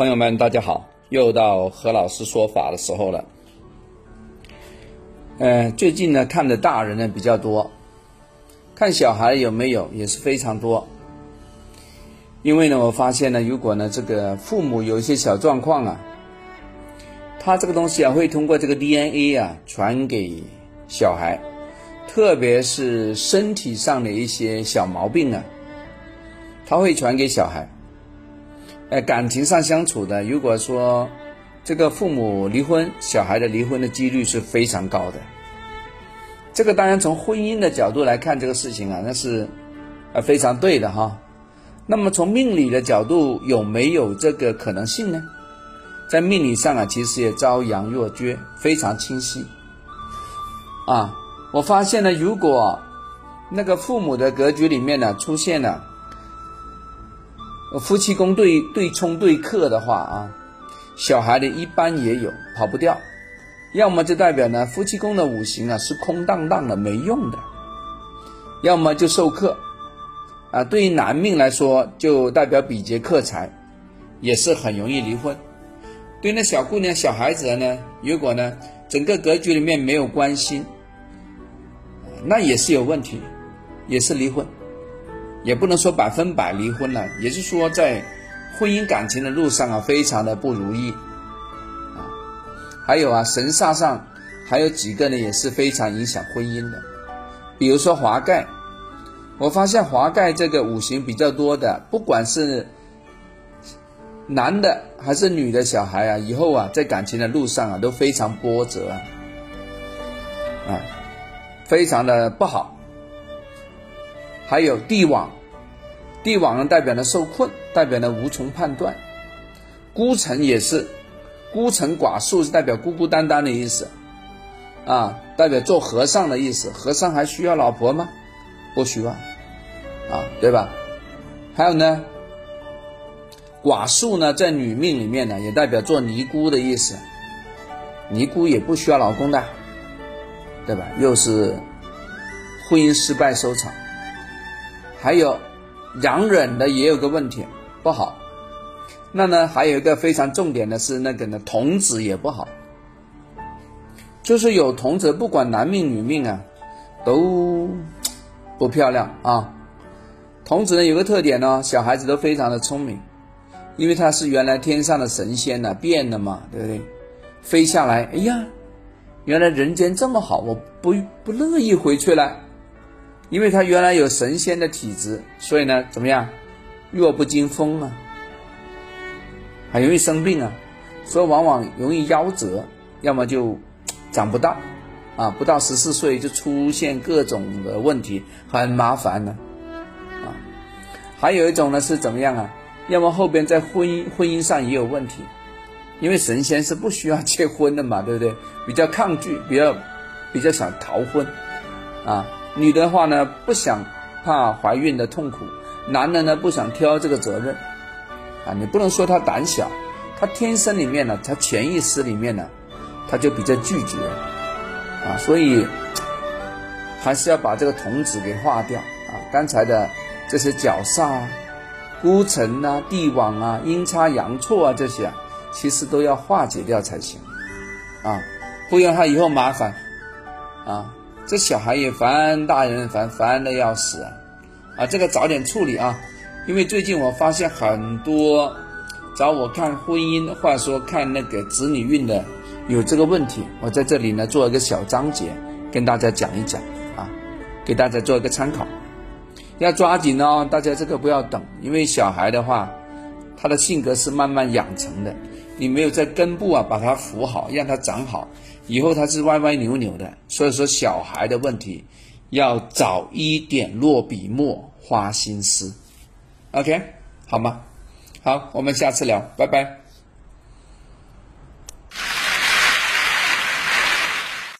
朋友们，大家好，又到何老师说法的时候了。呃，最近呢，看的大人呢比较多，看小孩有没有也是非常多。因为呢，我发现呢，如果呢这个父母有一些小状况啊，他这个东西啊会通过这个 DNA 啊传给小孩，特别是身体上的一些小毛病啊，他会传给小孩。呃，感情上相处的，如果说这个父母离婚，小孩的离婚的几率是非常高的。这个当然从婚姻的角度来看这个事情啊，那是呃非常对的哈。那么从命理的角度有没有这个可能性呢？在命理上啊，其实也朝阳若缺，非常清晰。啊，我发现呢，如果那个父母的格局里面呢出现了。夫妻宫对对冲对克的话啊，小孩的一般也有跑不掉，要么就代表呢夫妻宫的五行啊是空荡荡的没用的，要么就受克，啊，对于男命来说就代表比劫克财，也是很容易离婚。对那小姑娘小孩子呢，如果呢整个格局里面没有关心，那也是有问题，也是离婚。也不能说百分百离婚了，也是说在婚姻感情的路上啊，非常的不如意啊。还有啊，神煞上还有几个呢，也是非常影响婚姻的。比如说华盖，我发现华盖这个五行比较多的，不管是男的还是女的小孩啊，以后啊在感情的路上啊都非常波折啊，非常的不好。还有地网，地网呢代表了受困，代表了无从判断。孤城也是，孤城寡宿是代表孤孤单单的意思，啊，代表做和尚的意思。和尚还需要老婆吗？不需要，啊，对吧？还有呢，寡宿呢在女命里面呢也代表做尼姑的意思，尼姑也不需要老公的，对吧？又是婚姻失败收场。还有阳忍的也有个问题不好，那呢还有一个非常重点的是那个呢童子也不好，就是有童子不管男命女命啊都不漂亮啊。童子呢有个特点呢，小孩子都非常的聪明，因为他是原来天上的神仙呢变了嘛，对不对？飞下来，哎呀，原来人间这么好，我不不乐意回去了。因为他原来有神仙的体质，所以呢，怎么样，弱不禁风啊，很容易生病啊，所以往往容易夭折，要么就长不大，啊，不到十四岁就出现各种的问题，很麻烦呢，啊，还有一种呢是怎么样啊？要么后边在婚姻婚姻上也有问题，因为神仙是不需要结婚的嘛，对不对？比较抗拒，比较比较想逃婚，啊。女的话呢，不想怕怀孕的痛苦；男的呢，不想挑这个责任。啊，你不能说他胆小，他天生里面呢，他潜意识里面呢，他就比较拒绝。啊，所以还是要把这个童子给化掉。啊，刚才的这些角煞啊、孤城啊、地网啊、阴差阳错啊这些啊，其实都要化解掉才行。啊，不然他以后麻烦。啊。这小孩也烦，大人烦，烦的要死啊！这个早点处理啊！因为最近我发现很多找我看婚姻，或者说看那个子女运的有这个问题，我在这里呢做一个小章节，跟大家讲一讲啊，给大家做一个参考。要抓紧哦，大家这个不要等，因为小孩的话，他的性格是慢慢养成的，你没有在根部啊把它扶好，让它长好。以后它是歪歪扭扭的，所以说小孩的问题要早一点落笔墨花心思，OK，好吗？好，我们下次聊，拜拜。